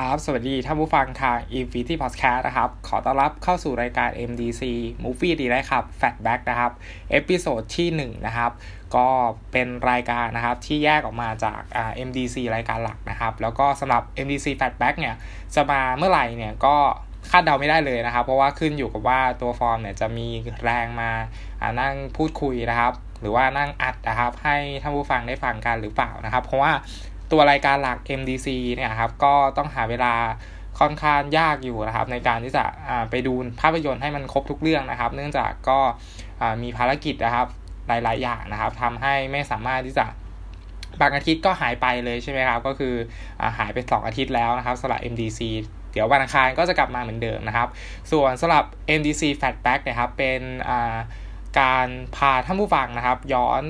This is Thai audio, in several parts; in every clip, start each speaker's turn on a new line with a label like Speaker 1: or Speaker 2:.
Speaker 1: ครับ สวัสดีท่านผู้ฟังทาง Infinity Podcast นะครับ ขอต้อนรับเข้าสู่รายการ MDC Movie Delight Club Flashback นะครับ episode ที่1นะครับ ก็เป็นรายการนะครับที่แยกออกมาจาก MDC รายการหลักนะครับ แล้วก็สำหรับ MDC Flashback เนี่ย จะมาเมื่อไหร่เนี่ยก็คาดเดาไม่ได้เลยนะครับ เพราะว่าขึ้นอยู่กับว่าตัวฟอร์มเนี่ยจะมีแรงมาานั่งพูดคุยนะครับ หรือว่านั่งอัดนะครับ ให้ท่านผู้ฟังได้ฟังกันหรือเปล่านะครับ เพราะว่า ตัวรายการหลัก MDC เนี่ยครับก็ต้องหาเวลาค่อนข้างยากอยู่นะครับ ในการที่จะไปดูภาพยนตร์ให้มันครบทุกเรื่องนะครับ เนื่องจากก็มีภารกิจนะครับหลาย ๆ อย่างนะครับทำให้ไม่สามารถที่จะบางอาทิตย์ก็หายไปเลยใช่ไหมครับ ก็คืออหายไป 2 อาทิตย์แล้วนะครับสำหรับ MDC เดี๋ยววันอังคารก็จะกลับมาเหมือนเดิมนะครับ ส่วนสำหรับ MDC Fatback นะครับเป็นการพาท่านผู้ฟังนะครับ ย้อน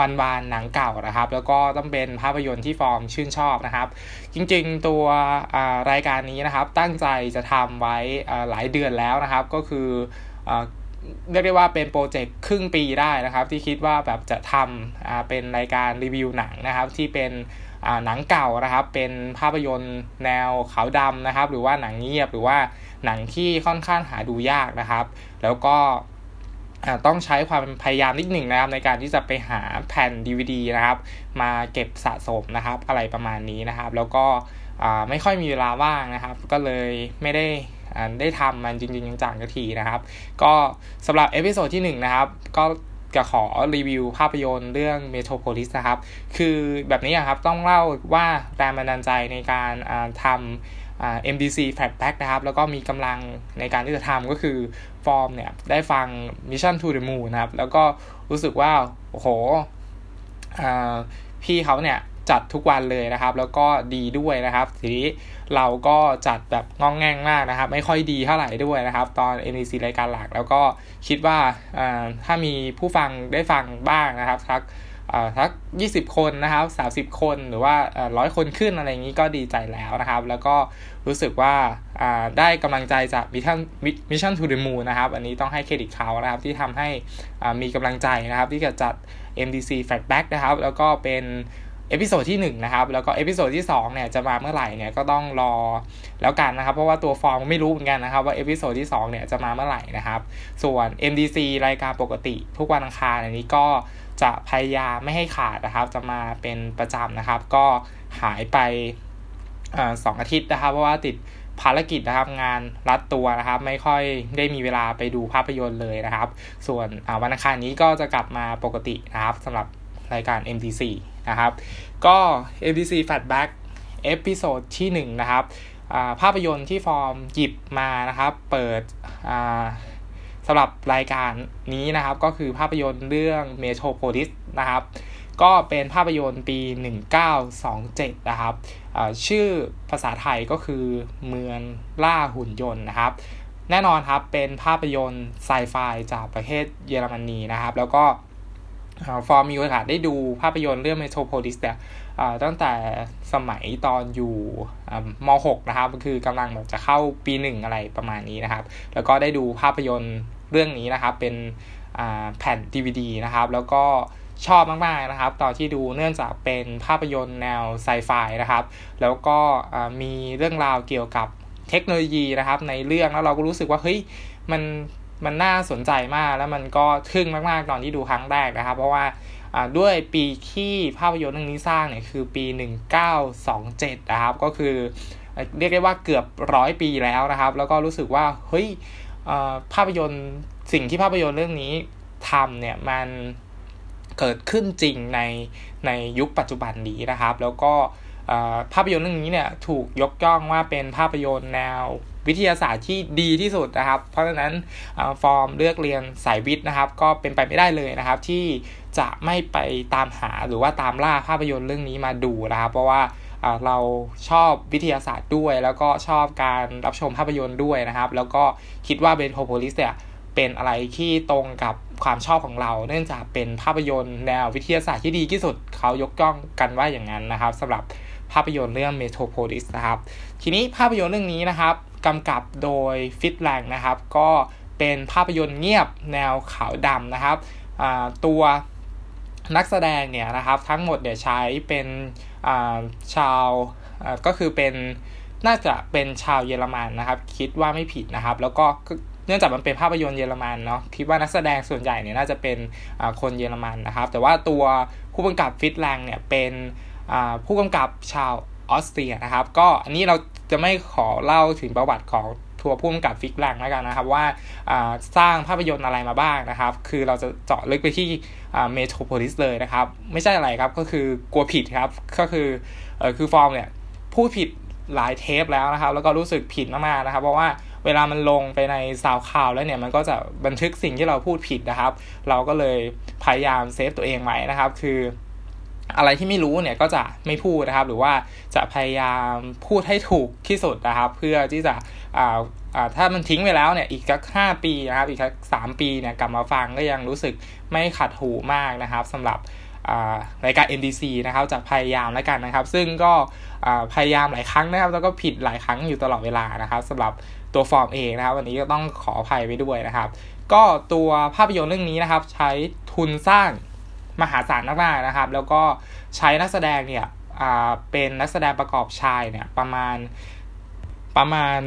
Speaker 1: วันวานหนังเก่านะครับ แล้วก็ต้องเป็นภาพยนตร์ที่ฟอร์มชื่นชอบนะครับ จริงๆตัวรายการนี้นะครับ ตั้งใจจะทำไว้หลายเดือนแล้วนะครับ ก็คือเรียกได้ว่าเป็นโปรเจกต์ครึ่งปีได้นะครับ ที่คิดว่าแบบจะทำเป็นรายการรีวิวหนังนะครับ ที่เป็นหนังเก่านะครับ เป็นภาพยนตร์แนวขาวดำนะครับ หรือว่าหนังเงียบหรือว่าหนังที่ค่อนข้างหาดูยากนะครับ แล้วก็ ต้องใช้ความพยายามนิดหนึ่งนะครับ ในการที่จะไปหาแผ่น DVD นะครับ มาเก็บสะสมนะครับ อะไรประมาณนี้นะครับ แล้วก็ไม่ค่อยมีเวลาว่างนะครับ ก็เลยไม่ได้ได้ทำมันจริงๆจังๆสักทีนะครับ ก็สำหรับ episode ที่ 1 นะครับ ก็จะขอรีวิวภาพยนตร์เรื่อง Metropolis นะครับ คือแบบนี้ครับต้องเล่าว่าแรงบันดาลใจในการทำ MDC Fatback นะครับ แล้วก็มีกำลังในการที่จะทำก็คือฟอร์มเนี่ย ได้ฟัง Mission to the Moon นะครับ แล้วก็รู้สึกว่า โอ้โหพี่เขาเนี่ยจัดทุกวันเลยนะครับ แล้วก็ดีด้วยนะครับ ทีนี้เราก็จัดแบบงองแงงมากนะครับ ไม่ค่อยดีเท่าไหร่ด้วยนะครับ ตอน MDC รายการหลัก แล้วก็คิดว่าถ้ามีผู้ฟังได้ฟังบ้างนะครับทัก ทัก 20 คนนะครับ30 คนหรือว่าร้อยคนขึ้นอะไรอย่างนี้ก็ดีใจแล้วนะครับ แล้วก็รู้สึกว่าได้กำลังใจจาก Mission Mission to the Moon นะครับ อันนี้ต้องให้เครดิตเขานะครับ ที่ทำให้มีกำลังใจนะครับ ที่จะจัด MDC Flashback นะครับ แล้วก็เป็น episode ที่1นะครับ แล้วก็ episode ที่2เนี่ยจะมาเมื่อไหร่เนี่ยก็ต้องรอแล้วกันนะครับ เพราะว่าตัวฟอร์มไม่รู้เหมือนกันนะครับ ว่า episode ที่2เนี่ยจะมาเมื่อไหร่นะครับ ส่วน MDC รายการปกติทุกวันอังคารอันนี้ก็ จะพยายามไม่ให้ขาดนะครับ จะมาเป็นประจำนะครับ ก็หายไปสองอาทิตย์นะครับ เพราะว่าติดภารกิจนะครับงานรัดตัวนะครับ ไม่ค่อยได้มีเวลาไปดูภาพยนตร์เลยนะครับ ส่วนวันอังคารนี้ก็จะกลับมาปกตินะครับสำหรับรายการ MTC นะครับ ก็ MTC Fatback เอพิโซดที่1นะครับภาพยนตร์ที่ฟอร์มหยิบมานะครับ เปิด สำหรับรายการนี้นะครับก็คือภาพยนตร์เรื่อง Metropolis นะครับ ก็เป็นภาพยนตร์ปี 1927 นะครับชื่อภาษาไทยก็คือเมืองล่าหุ่นยนต์นะครับ แน่นอนครับเป็นภาพยนตร์ไซไฟจากประเทศเยอรมนีนะครับ แล้วก็ฟอร์มมีโอกาสได้ดูภาพยนตร์เรื่อง Metropolis เนี่ย ตั้งแต่สมัยตอนอยู่ม .6 นะครับคือกำลังแบบจะเข้าปีหนึ่งอะไรประมาณนี้นะครับ แล้วก็ได้ดูภาพยนตร์เรื่องนี้นะครับ เป็นแผ่น DVD นะครับ แล้วก็ชอบมาก ๆ นะครับ ตอนที่ดูเนื่องจากเป็นภาพยนตร์แนวไซไฟนะครับ แล้วก็มีเรื่องราวเกี่ยวกับเทคโนโลยีนะครับ ในเรื่องแล้วเราก็รู้สึกว่าเฮ้ยมันมันน่าสนใจมากแล้วมันก็ทึ่งมาก ๆ ตอนที่ดูครั้งแรกนะครับ เพราะว่า ด้วยปีที่ภาพยนตร์เรื่องนี้สร้างเนี่ยคือปี 1927 นะครับ ก็คือเรียกได้ว่าเกือบร้อยปีแล้วนะครับ แล้วก็รู้สึกว่าเฮ้ยภาพยนตร์สิ่งที่ภาพยนตร์เรื่องนี้ทำเนี่ยมันเกิดขึ้นจริงในในยุคปัจจุบันนี้นะครับ แล้วก็ภาพยนตร์เรื่องนี้เนี่ยถูกยกย่องว่าเป็นภาพยนตร์แนว วิทยาศาสตร์ที่ดีที่สุดนะครับ เพราะฉะนั้นฟอร์มเลือกเรียนสายวิทย์นะครับ ก็เป็นไปไม่ได้เลยนะครับ ที่จะไม่ไปตามหาหรือว่าตามล่าภาพยนตร์เรื่องนี้มาดูนะครับ เพราะว่าเราชอบวิทยาศาสตร์ด้วย แล้วก็ชอบการรับชมภาพยนตร์ด้วยนะครับ แล้วก็คิดว่าเบนโทโพลิสเนี่ยเป็นอะไรที่ตรงกับความชอบของเรา เนื่องจากเป็นภาพยนตร์แนววิทยาศาสตร์ที่ดีที่สุดเขายกย่องกันว่าอย่างนั้นนะครับสำหรับภาพยนตร์เรื่อง Metropolis นะครับ ทีนี้ภาพยนตร์เรื่องนี้นะครับ กำกับโดยฟิตแลงนะครับ ก็เป็นภาพยนตร์เงียบแนวขาวดำนะครับตัวนักแสดงเนี่ยนะครับทั้งหมดเนี่ยวใช้เป็นชาวก็คือเป็นน่าจะเป็นชาวเยอรมันนะครับ คิดว่าไม่ผิดนะครับ แล้วก็เนื่องจากมันเป็นภาพยนตร์เยอรมันเนาะคิดว่านักแสดงส่วนใหญ่เนี่ยน่าจะเป็นคนเยอรมันนะครับ แต่ว่าตัวผู้กำกับฟิตแลงเนี่ยเป็นผู้กำกับชาวออสเตรียนะครับ ก็อันนี้เรา จะไม่ขอเล่าถึงประวัติของตัวผู้กำกับ Fritz Lang แล้วกันนะครับว่าสร้างภาพยนตร์อะไรมาบ้างนะครับ คือเราจะเจาะลึกไปที่ Metropolis เลยนะครับ ไม่ใช่อะไรครับก็คือกลัวผิดครับ ก็คือคือฟอร์มเนี่ยพูดผิดหลายเทปแล้วนะครับ แล้วก็รู้สึกผิดมากๆนะครับ เพราะว่าเวลามันลงไปในซาวข่าวแล้วเนี่ยมันก็จะบันทึกสิ่งที่เราพูดผิดนะครับ เราก็เลยพยายาม save ตัวเองไว้นะครับ คือ อะไรที่ไม่รู้เนี่ยก็จะไม่พูดนะครับ หรือว่าจะพยายามพูดให้ถูกที่สุดนะครับ เพื่อที่จะอ่าอ่าถ้ามันทิ้งไปแล้วเนี่ยอีกสักห้าปีนะครับ อีกสักสามปีเนี่ยกลับมาฟังก็ยังรู้สึกไม่ขัดหูมากนะครับสำหรับรายการ MDC นะครับจะพยายามแล้วกันนะครับ ซึ่งก็พยายามหลายครั้งนะครับ แล้วก็ผิดหลายครั้งอยู่ตลอดเวลานะครับสำหรับตัวฟอร์มเองนะครับวันนี้ก็ต้องขออภัยไปด้วยนะครับ ก็ตัวภาพยนตร์เรื่องนี้นะครับ ใช้ทุนสร้าง มหาศาลมากๆนะครับ แล้วก็ใช้นักแสดงเนี่ยเป็นนักแสดงประกอบชายเนี่ยประมาณประมาณ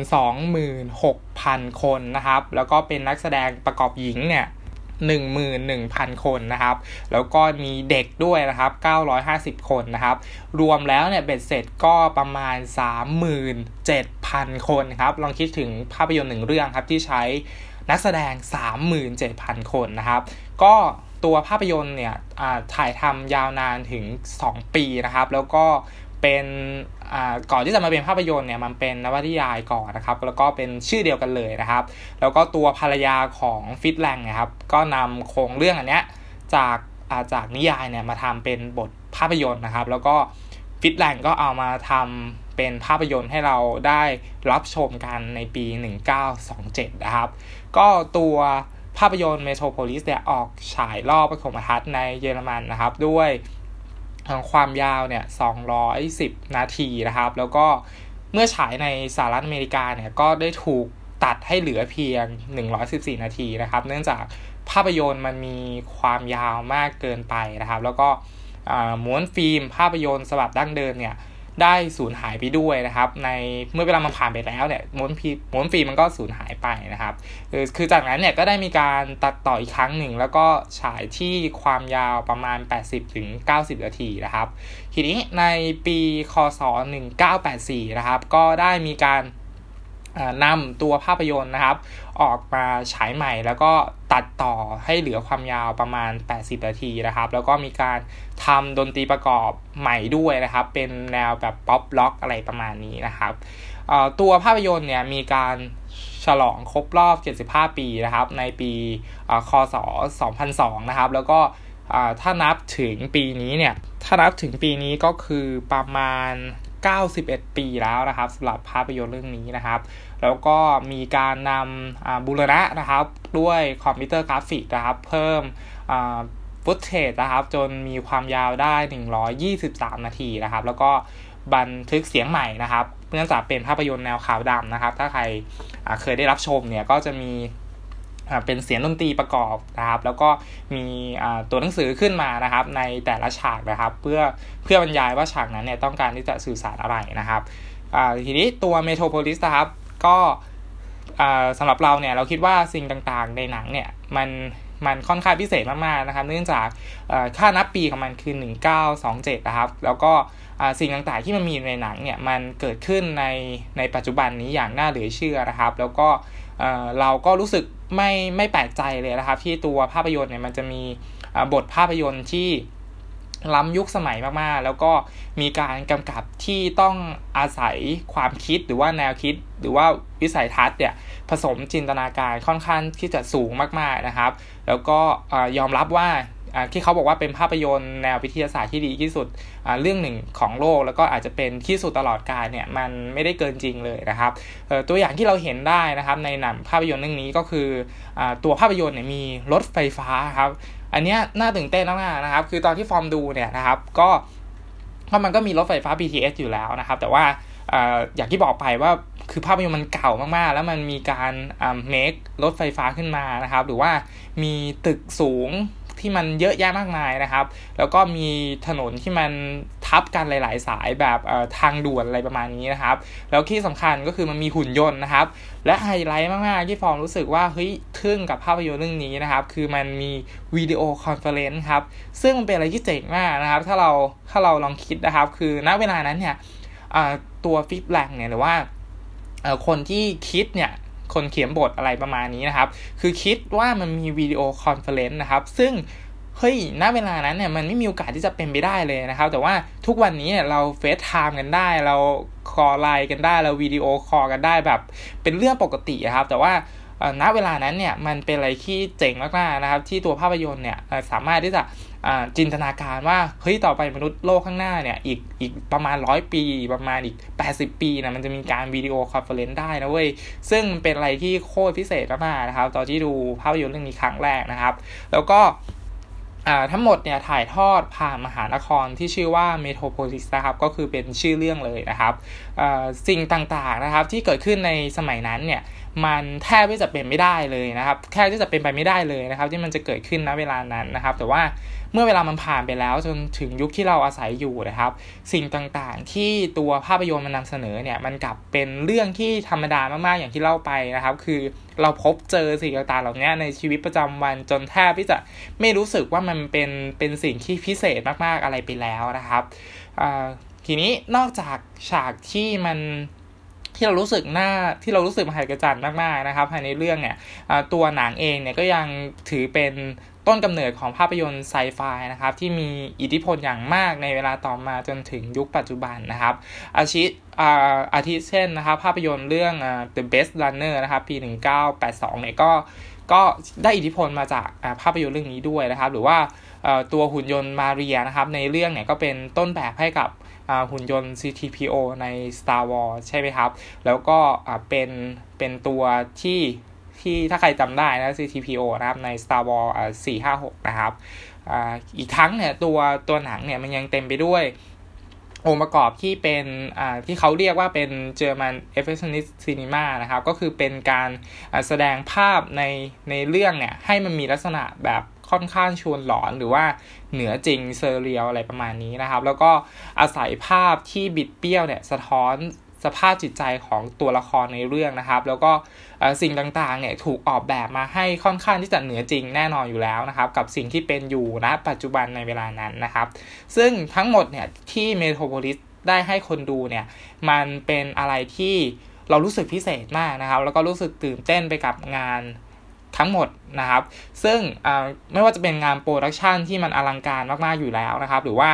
Speaker 1: 26,000 คนนะครับ แล้วก็เป็นนักแสดงประกอบหญิงเนี่ย11,000 คนนะครับ แล้วก็มีเด็กด้วยนะครับ 950 คนนะครับ รวมแล้วเนี่ยเบ็ดเสร็จก็ประมาณ 37,000 คนครับ ลองคิดถึงภาพยนตร์หนึ่งเรื่องครับที่ใช้นักแสดง 37,000 คนนะครับ ก็ ตัวภาพยนตร์เนี่ยถ่ายทำยาวนานถึง 2 ปีนะครับ แล้วก็เป็นก่อนที่จะมาเป็นภาพยนตร์เนี่ยมันเป็นนวนิยายก่อนนะครับ แล้วก็เป็นชื่อเดียวกันเลยนะครับ แล้วก็ตัวภรรยาของฟิตแลงนะครับ ก็นำโครงเรื่องอันเนี้ยจากาจากนิยายเนี่ยมาทำเป็นบทภาพยนตร์นะครับ แล้วก็ฟิตแลงก็เอามาทำเป็นภาพยนตร์ให้เราได้รับชมกันในปี 1927 นะครับ ก็ตัว ภาพยนตร์ Metropolis เนี่ยออกฉายรอบปฐมทัศน์ในเยอรมันนะครับ ด้วยความยาวเนี่ย 210 นาทีนะครับ แล้วก็เมื่อฉายในสหรัฐอเมริกาเนี่ยก็ได้ถูกตัดให้เหลือเพียง 114 นาทีนะครับ เนื่องจากภาพยนตร์มันมีความยาวมากเกินไปนะครับ แล้วก็ม้วนฟิล์มภาพยนตร์สบับดั้งเดิมเนี่ย ได้สูญหายไปด้วยนะครับ ในเมื่อเวลามันผ่านไปแล้วเนี่ยม้วนพีม้วนฟิล์มมันก็สูญหายไปนะครับคือจากนั้นเนี่ยก็ได้มีการตัดต่ออีกครั้งหนึ่ง แล้วก็ฉายที่ความยาวประมาณ 80ถึง90นาทีนะครับ ทีนี้ในปีคศ1984นะครับก็ได้มีการ นำตัวภาพยนตร์นะครับ ออกมาฉายใหม่แล้วก็ตัดต่อให้เหลือความยาวประมาณ 80 นาทีนะครับ แล้วก็มีการทำดนตรีประกอบใหม่ด้วยนะครับ เป็นแนวแบบป๊อปล็อกอะไรประมาณนี้นะครับตัวภาพยนตร์เนี่ยมีการฉลองครบรอบ 75 ปีนะครับ ในปีคศ 2002 นะครับ แล้วก็ถ้านับถึงปีนี้เนี่ย ถ้านับถึงปีนี้ก็คือประมาณ 91 ปีแล้วนะครับสำหรับภาพยนตร์เรื่องนี้นะครับ แล้วก็มีการนำบูรณะนะครับ ด้วยคอมพิวเตอร์กราฟิกนะครับ เพิ่ม footage นะครับ จนมีความยาวได้ 123 นาทีนะครับ แล้วก็บันทึกเสียงใหม่นะครับเนื่องจากเป็นภาพยนตร์แนวขาวดำนะครับ ถ้าใครเคยได้รับชมเนี่ยก็จะมีเป็นเสียงดนตรีประกอบนะครับ แล้วก็มีตัวหนังสือขึ้นมานะครับ ในแต่ละฉากนะครับ เพื่อเพื่อบรรยายว่าฉากนั้นเนี่ยต้องการที่จะสื่อสารอะไรนะครับทีนี้ตัวเมโทรโพลิสนะครับ ก็สำหรับเราเนี่ยเราคิดว่าสิ่งต่างๆ ในหนังเนี่ยมันมันค่อนข้างพิเศษมากๆนะครับ เนื่องจากค่านับปีของมันคือ 1927 นะครับ แล้วก็สิ่งต่างๆที่มันมีในหนังเนี่ยมันเกิดขึ้นในในปัจจุบันนี้อย่างน่าเหลือเชื่อนะครับ แล้วก็เราก็รู้สึกไม่ไม่แปลกใจเลยนะครับ ที่ตัวภาพยนตร์เนี่ยมันจะมีบทภาพยนตร์ที่ ล้ำยุคสมัยมากๆ แล้วก็มีการกำกับที่ต้องอาศัยความคิดหรือว่าแนวคิด หรือว่าวิสัยทัศน์เนี่ยผสมจินตนาการค่อนข้างที่จะสูงมากๆนะครับ แล้วก็ยอมรับว่าที่เขาบอกว่าเป็นภาพยนตร์แนววิทยาศาสตร์ที่ดีที่สุดเรื่องหนึ่งของโลก แล้วก็อาจจะเป็นที่สุดตลอดกาลเนี่ยมันไม่ได้เกินจริงเลยนะครับตัวอย่างที่เราเห็นได้นะครับในหนังภาพยนตร์เรื่องนี้ก็คืออตัวภาพยนตร์เนี่ยมีรถไฟฟ้าครับ อันนี้น่าตื่นเต้นมากๆนะครับ คือตอนที่ฟอร์มดูเนี่ยนะครับก็เพราะมันก็มีรถไฟฟ้า BTS อยู่แล้วนะครับ แต่ว่าอย่างที่บอกไปว่าคือภาพยนตร์มันเก่ามากๆ แล้วมันมีการเมครถไฟฟ้าขึ้นมานะครับ หรือว่ามีตึกสูง ที่มันเยอะแยะมากมายนะครับ แล้วก็มีถนนที่มันทับกันหลาย ๆ สายแบบทางด่วนอะไรประมาณนี้นะครับ แล้วที่สำคัญก็คือมันมีหุ่นยนต์นะครับ และไฮไลท์มากๆที่ฟอร์มรู้สึกว่าเฮ้ยทึ่งกับภาพยนตร์เรื่องนี้นะครับ คือมันมี video conference ครับ ซึ่งมันเป็นอะไรที่เจ๋งมากนะครับ ถ้าเราถ้าเราลองคิดนะครับ คือณเวลานั้นเนี่ยตัว Fritz Lang เนี่ยหรือว่าคนที่คิดเนี่ย คนเขียนบทอะไรประมาณนี้นะครับ คือคิดว่ามันมี video conference นะครับ ซึ่งเฮ้ย ณ เวลานั้นเนี่ย มันไม่มีโอกาสที่จะเป็นไปได้เลยนะครับ แต่ว่าทุกวันนี้เนี่ยเรา FaceTime กันได้ เราcall LINE กันได้ เรา video call กันได้แบบ เป็นเรื่องปกติครับ แต่ว่าณ เวลานั้นเนี่ย มันเป็นอะไรที่เจ๋งมากๆนะครับ ที่ตัวภาพยนตร์เนี่ย สามารถที่จะ จินตนาการว่าเฮ้ยต่อไปมนุษย์โลกข้างหน้าเนี่ยอีกอีกประมาณร้อยปี ประมาณอีก 80 ปีนะมันจะมีการ video conference ได้นะเว้ย ซึ่งเป็นอะไรที่โคตรพิเศษมากๆนะครับตอนที่ดูภาพยนตร์เรื่องนี้ครั้งแรกนะครับ แล้วก็ทั้งหมดเนี่ยถ่ายทอดผ่านมหานครที่ชื่อว่า Metropolis นะครับก็คือเป็นชื่อเรื่องเลยนะครับสิ่งต่างๆนะครับที่เกิดขึ้นในสมัยนั้นเนี่ยมันแทบจะเป็นไม่ได้เลยนะครับแทบจะเป็นไปไม่ได้เลยนะครับ ที่มันจะเกิดขึ้นณเวลานั้นนะครับ แต่ว่า เมื่อเวลามันผ่านไปแล้วจนถึงยุคที่เราอาศัยอยู่นะครับ สิ่งต่างๆ ที่ตัวภาพยนตร์มันนำเสนอเนี่ยมันกลับเป็นเรื่องที่ธรรมดามากๆอย่างที่เล่าไปนะครับ คือเราพบเจอสิ่งต่างๆ เหล่านี้ในชีวิตประจำวันจนแทบที่จะไม่รู้สึกว่ามันเป็นเป็นสิ่งที่พิเศษมากๆอะไรไปแล้วนะครับทีนี้นอกจากฉากที่มันที่เรารู้สึกหน้าที่เรารู้สึกมหัศจรรย์มากๆนะครับภายในเรื่องเนี่ยตัวหนังเองเนี่ยก็ยังถือเป็น ต้นกำเนิดของภาพยนตร์ไซไฟนะครับที่มีอิทธิพลอย่างมากในเวลาต่อมาจนถึงยุคปัจจุบันนะครับ อาชิอาทิเช่นนะครับภาพยนตร์เรื่อง The Best Runner นะครับปี 1982เนี่ยก็ก็ได้อิทธิพลมาจากภาพยนตร์เรื่องนี้ด้วยนะครับ หรือว่าตัวหุ่นยนต์มาเรียนะครับในเรื่องเนี่ยก็เป็นต้นแบบให้กับหุ่นยนต์ CTPO ใน Star Wars ใช่ไหมครับ แล้วก็เป็นเป็นตัวที่ ที่ถ้าใครจำได้นะ CTPO นะครับใน Star Wars 456 นะครับออีกทั้งเนี่ยตัวตัวหนังเนี่ยมันยังเต็มไปด้วยองค์ประกอบที่เป็นที่เขาเรียกว่าเป็น German Effectionist Cinema นะครับ ก็คือเป็นการแสดงภาพในในเรื่องเนี่ย ให้มันมีลักษณะแบบค่อนข้างชวนหลอนหรือว่าเหนือจริง surreal อะไรประมาณนี้นะครับ แล้วก็อาศัยภาพที่บิดเบี้ยวเนี่ย สะท้อน สภาพจิตใจของตัวละครในเรื่องนะครับ แล้วก็สิ่งต่างๆเนี่ยถูกออกแบบมาให้ค่อนข้างที่จะเหนือจริงแน่นอนอยู่แล้วนะครับ กับสิ่งที่เป็นอยู่ณปัจจุบันในเวลานั้นนะครับ ซึ่งทั้งหมดเนี่ยที่ Metropolis ได้ให้คนดูเนี่ยมันเป็นอะไรที่เรารู้สึกพิเศษมากนะครับ แล้วก็รู้สึกตื่นเต้นไปกับงาน ทั้งหมดนะครับ ซึ่งไม่ว่าจะเป็นงาน production ที่มันอลังการมากๆอยู่แล้วนะครับ หรือว่า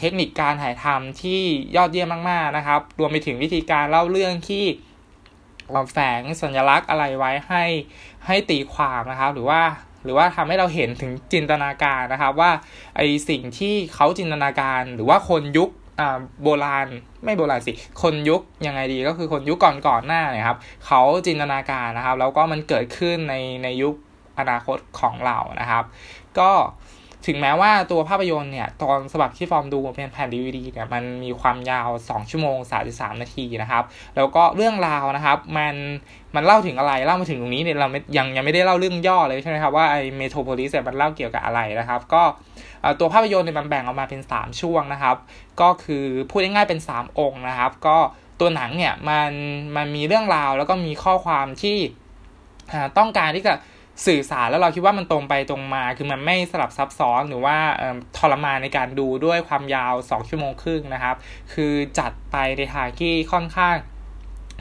Speaker 1: เทคนิคการถ่ายทำที่ยอดเยี่ยมมากๆนะครับ รวมไปถึงวิธีการเล่าเรื่องที่แฝงสัญลักษณ์อะไรไว้ให้ให้ตีความนะครับ หรือว่าหรือว่าทำให้เราเห็นถึงจินตนาการนะครับว่าไอสิ่งที่เขาจินตนาการ หรือว่าคนยุค โบราณไม่โบราณสิ คนยุคยังไงดีก็คือคนยุคก่อนก่อนหน้าเนี่ยครับเขาจินตนาการนะครับ แล้วก็มันเกิดขึ้นในในยุคอนาคตของเรานะครับ ก็ ถึงแม้ว่าตัวภาพยนตร์เนี่ย ตอนฉบับที่ฟอร์มดูเป็นแผ่นดีวดีเนี่ย มันมีความยาว 2 ชั่วโมง 33 นาทีนะครับ แล้วก็เรื่องราวนะครับ มันมันเล่าถึงอะไร เล่ามาถึงตรงนี้เนี่ยเรายังยังไม่ได้เล่าเรื่องย่อเลยใช่ไหมครับ ว่าไอ Metropolis เนี่ยมันเล่าเกี่ยวกับอะไรนะครับ ก็ตัวภาพยนตร์เนี่ยมันแบ่งออกมาเป็น 3 ช่วงนะครับ ก็คือพูดง่ายๆเป็น 3 องค์นะครับ ก็ตัวหนังเนี่ยมันมันมีเรื่องราวแล้วก็มีข้อความที่ต้องการที่จะ สื่อสารแล้วเราคิดว่ามันตรงไปตรงมา คือมันไม่สลับซับซ้อนหรือว่าทรมานในการดูด้วยความยาว 2 ชั่วโมงครึ่งนะครับ คือจัดไปในทางที่ค่อนข้าง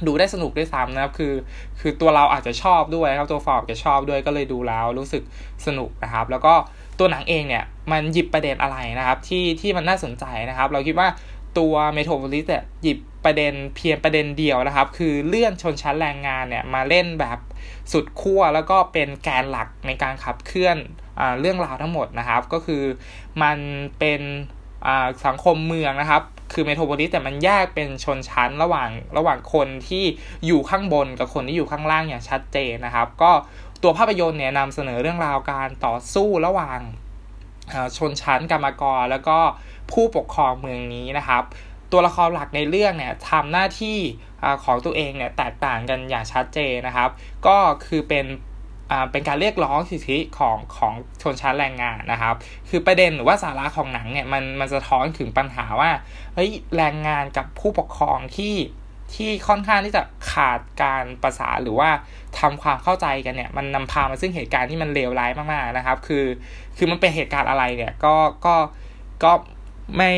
Speaker 1: ดูได้สนุกด้วยซ้ำนะครับ คือ คือตัวเราอาจจะชอบด้วยครับ ตัวฟอร์จะชอบด้วยก็เลยดูแล้วรู้สึกสนุกนะครับ แล้วก็ตัวหนังเองเนี่ยมันหยิบประเด็นอะไรนะครับที่ที่มันน่าสนใจนะครับ เราคิดว่า ตัว Metropolis เนี่ยหยิบประเด็นเพียงประเด็นเดียวนะครับ คือเรื่องชนชั้นแรงงานเนี่ยมาเล่นแบบสุดขั้วแล้วก็เป็นแกนหลักในการขับเคลื่อนอเรื่องราวทั้งหมดนะครับ ก็คือมันเป็นสังคมเมืองนะครับ คือ Metropolis แต่มันแยกเป็นชนชั้นระหว่างระหว่างคนที่อยู่ข้างบนกับคนที่อยู่ข้างล่างอย่างชัดเจนนะครับ ก็ตัวภาพยนตร์เนี่ยนำเสนอเรื่องราวการต่อสู้ระหว่างชนชั้นกรรมกรแล้วก็ ผู้ปกครองเมืองนี้นะครับ ตัวละครหลักในเรื่องเนี่ยทำหน้าที่ของตัวเองเนี่ยแตกต่างกันอย่างชัดเจนนะครับ ก็คือเป็นเป็นการเรียกร้องสิทธิของของชนชั้นแรงงานนะครับ คือประเด็นหรือว่าสาระของหนังเนี่ยมันมันสะท้อนถึงปัญหาว่าเฮ้ยแรงงานกับผู้ปกครองที่ที่ค่อนข้างที่จะขาดการประสานหรือว่าทำความเข้าใจกันเนี่ย มันนำพามาซึ่งเหตุการณ์ที่มันเลวร้ายมากๆนะครับ คือ คือมันเป็นเหตุการณ์อะไรเนี่ยก็ก็ก็ ไม่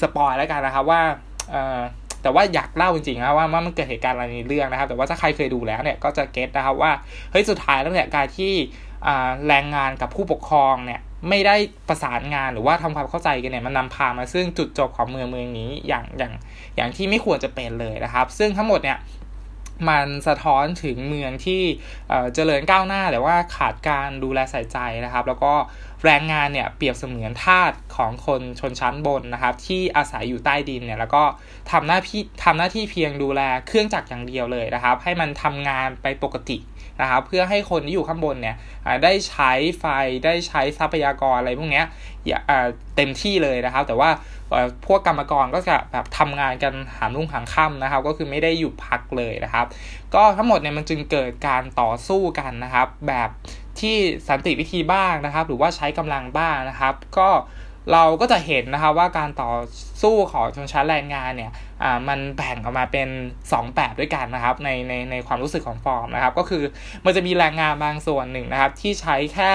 Speaker 1: สปอยแล้วกันนะครับว่าแต่ว่าอยากเล่าจริงๆนะว่ามันเกิดเหตุการณ์อะไรในเรื่องนะครับ แต่ว่าถ้าใครเคยดูแล้วเนี่ยก็จะเก็ตนะครับว่าเฮ้ยสุดท้ายแล้วเนี่ยการที่แรงงานกับผู้ปกครองเนี่ยไม่ได้ประสานงานหรือว่าทำความเข้าใจกันเนี่ยมันนำพามาซึ่งจุดจบของเมืองเมืองนี้อย่างอย่างอย่างที่ไม่ควรจะเป็นเลยนะครับ ซึ่งทั้งหมดเนี่ย มันสะท้อนถึงเมืองที่เจริญก้าวหน้าแต่ว่าขาดการดูแลใส่ใจนะครับ แล้วก็แรงงานเนี่ยเปรียบเสมือนทาสของคนชนชั้นบนนะครับ ที่อาศัยอยู่ใต้ดินเนี่ยแล้วก็ทำหน้าที่ทำหน้าที่เพียงดูแลเครื่องจักรอย่างเดียวเลยนะครับ ให้มันทำงานไปปกติ นะครับเพื่อให้คนที่อยู่ข้างบนเนี่ยได้ใช้ไฟได้ใช้ทรัพยากรอะไรพวกนี้เต็มที่เลยนะครับ แต่ว่าพวกกรรมกรก็จะแบบทำงานกันหามรุ่งหางค่ำนะครับ ก็คือไม่ได้หยุดพักเลยนะครับ ก็ทั้งหมดเนี่ยมันจึงเกิดการต่อสู้กันนะครับ แบบที่สันติวิธีบ้างนะครับ หรือว่าใช้กำลังบ้างนะครับ ก็ เราก็จะเห็นนะครับว่าการต่อสู้ของชนชั้นแรงงานเนี่ยอ่ามันแบ่งออกมาเป็น 2 แบบด้วยกันนะครับในในในความรู้สึกของฟอร์มนะครับ ก็คือมันจะมีแรงงานบางส่วนหนึ่งนะครับ ที่ใช้แค่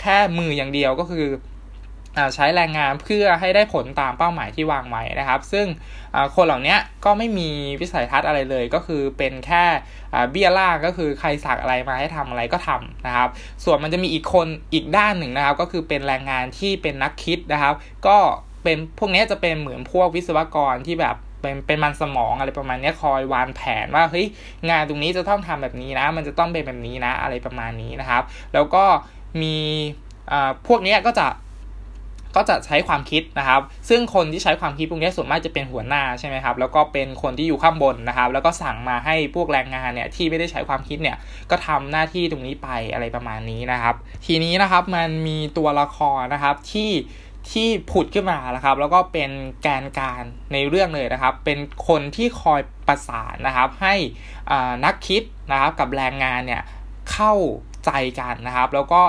Speaker 1: แค่มืออย่างเดียวก็คือ ใช้แรงงานเพื่อให้ได้ผลตามเป้าหมายที่วางไว้นะครับ ซึ่งคนเหล่านี้ก็ไม่มีวิสัยทัศน์อะไรเลย ก็คือเป็นแค่เบี้ยล่างก็คือใครสักอะไรมาให้ทำอะไรก็ทำนะครับ ส่วนมันจะมีอีกคนอีกด้านหนึ่งนะครับ ก็คือเป็นแรงงานที่เป็นนักคิดนะครับ ก็เป็นพวกนี้จะเป็นเหมือนพวกวิศวกรที่แบบเป็นเป็นมันสมองอะไรประมาณนี้คอยวางแผนว่าเฮ้ยงานตรงนี้จะต้องทำแบบนี้นะ มันจะต้องเป็นแบบนี้นะอะไรประมาณนี้นะครับ แล้วก็มีพวกนี้ก็จะ ก็จะใช้ความคิดนะครับ ซึ่งคนที่ใช้ความคิดพวกนี้ส่วนมากจะเป็นหัวหน้าใช่ไหมครับแล้วก็เป็นคนที่อยู่ข้างบนนะครับ แล้วก็สั่งมาให้พวกแรงงานเนี่ยที่ไม่ได้ใช้ความคิดเนี่ยก็ทำหน้าที่ตรงนี้ไปอะไรประมาณนี้นะครับ ทีนี้นะครับมันมีตัวละครนะครับที่ที่ผุดขึ้นมาแล้วครับ แล้วก็เป็นแกนการในเรื่องเลยนะครับ เป็นคนที่คอยประสานนะครับ ให้นักคิดนะครับกับแรงงานเนี่ยเข้าใจกันนะครับ แล้วก็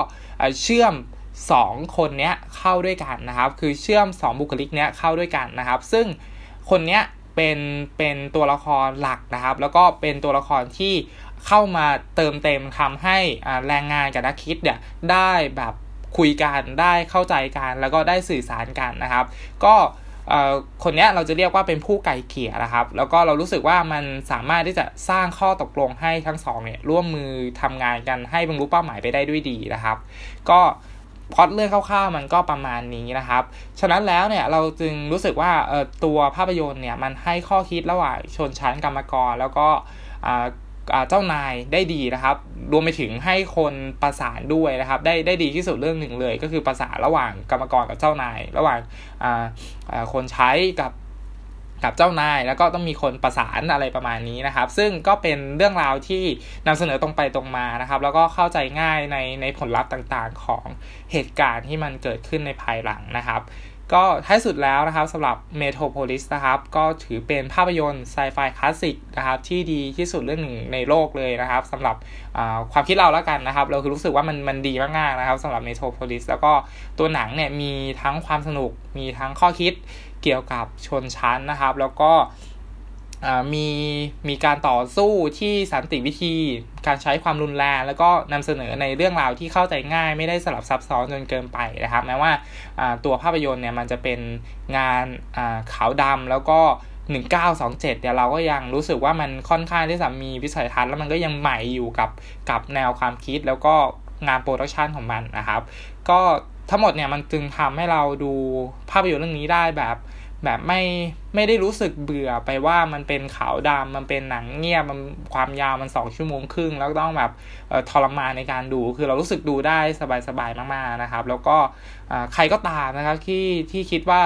Speaker 1: เชื่อม 2 คนเนี้ยเข้าด้วยกันนะครับ คือเชื่อม 2 บุคลิกเนี้ยเข้าด้วยกันนะครับ ซึ่งคนเนี้ยเป็นเป็นตัวละครหลักนะครับ แล้วก็เป็นตัวละครที่เข้ามาเติมเต็มทำให้แรงงานกับนักคิดเนี่ยได้แบบคุยกันได้เข้าใจกันแล้วก็ได้สื่อสารกันนะครับ ก็คนนี้เราจะเรียกว่าเป็นผู้ไกลเกลี่ยนะครับ แล้วก็เรารู้สึกว่ามันสามารถที่จะสร้างข้อตกลงให้ทั้งสองเนี่ยร่วมมือทำงานกันให้บรรลุเป้าหมายไปได้ด้วยดีนะครับ ก็ พอดเรื่องคร่าวๆมันก็ประมาณนี้นะครับ ฉะนั้นแล้วเนี่ยเราจึงรู้สึกว่าเออตัวภาพยนตร์เนี่ยมันให้ข้อคิดระหว่างชนชั้นกรรมกร แล้วก็เจ้านายได้ดีนะครับ รวมไปถึงให้คนประสานด้วยนะครับ ได้ได้ดีที่สุดเรื่องหนึ่งเลย ก็คือประสานระหว่างกรรมกรกับเจ้านาย ระหว่างคนใช้กับ กับเจ้านายแล้วก็ต้องมีคนประสานอะไรประมาณนี้นะครับ ซึ่งก็เป็นเรื่องราวที่นำเสนอตรงไปตรงมานะครับ แล้วก็เข้าใจง่ายในในผลลัพธ์ต่างๆ ของเหตุการณ์ที่มันเกิดขึ้นในภายหลังนะครับ ก็ท้ายสุดแล้วนะครับสำหรับ Metropolis นะครับ ก็ถือเป็นภาพยนตร์ไซไฟคลาสสิกนะครับ ที่ดีที่สุดเรื่องหนึ่งในโลกเลยนะครับสำหรับความคิดเราแล้วกันนะครับ เราคือรู้สึกว่ามันมันดีมากๆนะครับสำหรับ Metropolis แล้วก็ตัวหนังเนี่ยมีทั้งความสนุกมีทั้งข้อคิด เกี่ยวกับชนชั้นนะครับ แล้วก็มีมีการต่อสู้ที่สันติวิธี การใช้ความรุนแรง แล้วก็นำเสนอในเรื่องราวที่เข้าใจง่าย ไม่ได้สลับซับซ้อนจนเกินไปนะครับ แม้ว่าตัวภาพยนตร์เนี่ยมันจะเป็นงานขาวดำแล้วก็ 1927เนี่ยเราก็ยังรู้สึกว่ามันค่อนข้างที่จะมีวิสัยทัศน์แล้วมันก็ยังใหม่อยู่กับกับแนวความคิดแล้วก็งาน production ของมันนะครับ ก็ ทั้งหมดเนี่ยมันจึงทำให้เราดูภาพยนตร์เรื่องนี้ได้แบบ แบบไม่ไม่ได้รู้สึกเบื่อไปว่ามันเป็นขาวดำมันเป็นหนังเงียบมันความยาวมันสองชั่วโมงครึ่ง แล้วต้องแบบทรมานในการดู คือเรารู้สึกดูได้สบายๆมากๆนะครับ แล้วก็ใครก็ตามนะครับที่ที่คิดว่า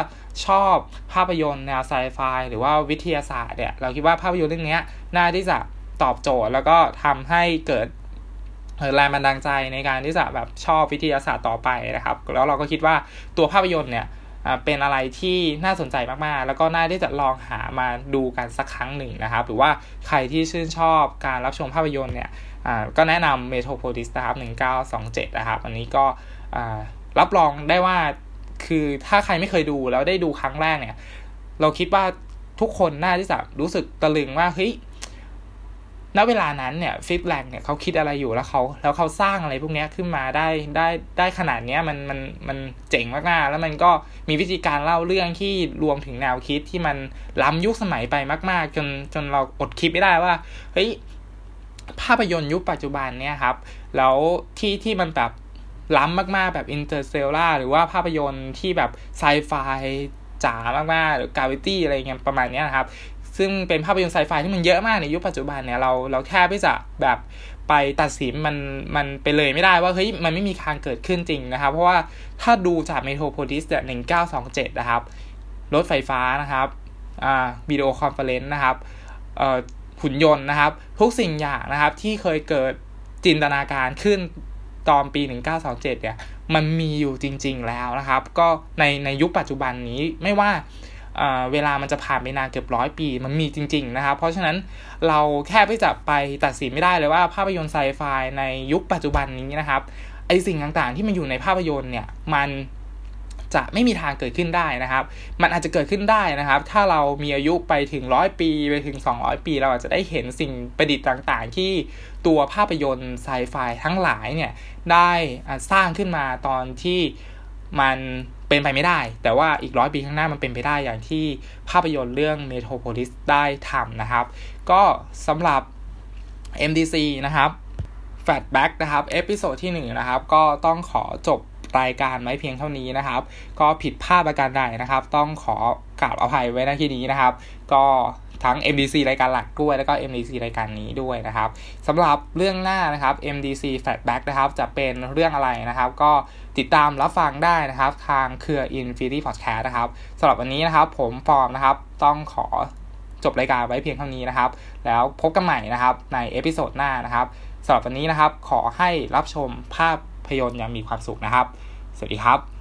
Speaker 1: ชอบภาพยนตร์แนวไซไฟหรือว่าวิทยาศาสตร์เนี่ยเราคิดว่าภาพยนตร์เรื่องนี้น่าที่จะตอบโจทย์แล้วก็ทำให้เกิด แรงบันดาลใจในการที่จะแบบชอบวิทยาศาสตร์ต่อไปนะครับ แล้วเราก็คิดว่าตัวภาพยนตร์เนี่ยเป็นอะไรที่น่าสนใจมากๆ แล้วก็น่าที่จะลองหามาดูกันสักครั้งหนึ่งนะครับ หรือว่าใครที่ชื่นชอบการรับชมภาพยนตร์เนี่ยก็แนะนำ Metropolis นะครับ1927 นะครับ อันนี้ก็รับรองได้ว่าคือถ้าใครไม่เคยดูแล้วได้ดูครั้งแรกเนี่ย เราคิดว่าทุกคนน่าที่จะรู้สึกตะลึงว่าเฮ้ย ณเวลานั้นเนี่ยฟิปแลงเนี่ยเขาคิดอะไรอยู่แล้วเขาแล้วเขาสร้างอะไรพวกนี้ขึ้นมาได้ได้ได้ขนาดนี้มันมันมันเจ๋งมากๆแล้วมันก็มีวิธีการเล่าเรื่องที่รวมถึงแนวคิดที่มันล้ำยุคสมัยไปมาก ๆ จนจนเราอดคิดไม่ได้ว่าเฮ้ยภาพยนตร์ยุคปัจจุบันเนี่ยครับ แล้วที่ที่มันแบบล้ำมาก ๆ แบบอินเตอร์เซลล่าหรือว่าภาพยนตร์ที่แบบไซไฟจ๋ามากๆหรือ Gravity อะไรเงี้ยประมาณนี้นะครับ ซึ่งเป็นภาพยนตร์ไซไฟที่มันเยอะมากในยุคปัจจุบันเนี่ยเราเราแค่ไม่จะแบบไปตัดสินมันมันไปเลยไม่ได้ว่าเฮ้ยมันไม่มีทางเกิดขึ้นจริงนะครับ เพราะว่าถ้าดูจาก Metropolis เนี่ยหนึ่งเก้าสองเจ็ดนะครับ รถไฟฟ้านะครับอ่า video conference นะครับเอ่อหุ่นยนต์นะครับ ทุกสิ่งอย่างนะครับที่เคยเกิดจินตนาการขึ้นตอนปี 1927เนี่ยมันมีอยู่จริง ๆ แล้วนะครับ ก็ในในยุคปัจจุบันนี้ไม่ว่า เวลามันจะผ่านไปนานเกือบร้อยปี มันมีจริง ๆ นะครับ เพราะฉะนั้นเราแค่ไปจับไปตัดสินไม่ได้เลยว่าภาพยนตร์ไซไฟในยุคปัจจุบันนี้นะครับไอสิ่งต่างๆที่มันอยู่ในภาพยนตร์เนี่ยมันจะไม่มีทางเกิดขึ้นได้นะครับ มันอาจจะเกิดขึ้นได้นะครับ ถ้าเรามีอายุไปถึงร้อยปีไปถึง 200 ปี เราอาจจะได้เห็นสิ่งประดิษฐ์ต่างๆ ที่ตัวภาพยนตร์ไซไฟทั้งหลายเนี่ยได้สร้างขึ้นมาตอนที่มัน เป็นไปไม่ได้ แต่ว่าอีกร้อยปีข้างหน้ามันเป็นไปได้อย่างที่ภาพยนตร์เรื่อง Metropolis ได้ทำนะครับ ก็สำหรับ MDC นะครับ Flashback นะครับ episode ที่1นะครับ ก็ต้องขอจบรายการไว้เพียงเท่านี้นะครับ ก็ผิดพลาดประการใดนะครับ ต้องขอกราบอภัยไว้ในที่นี้นะครับ ก็ ทั้ง MDC รายการหลักด้วย แล้วก็ MDC รายการนี้ด้วยนะครับสำหรับเรื่องหน้านะครับ MDC Flashback นะครับจะเป็นเรื่องอะไรนะครับ ก็ติดตามรับฟังได้นะครับ ทางเครือ Infinity Podcast นะครับสำหรับวันนี้นะครับ ผมฟอร์มนะครับต้องขอจบรายการไว้เพียงเท่านี้นะครับ แล้วพบกันใหม่นะครับใน episode หน้านะครับสำหรับวันนี้นะครับ ขอให้รับชมภาพยนตร์อย่างมีความสุขนะครับ สวัสดีครับ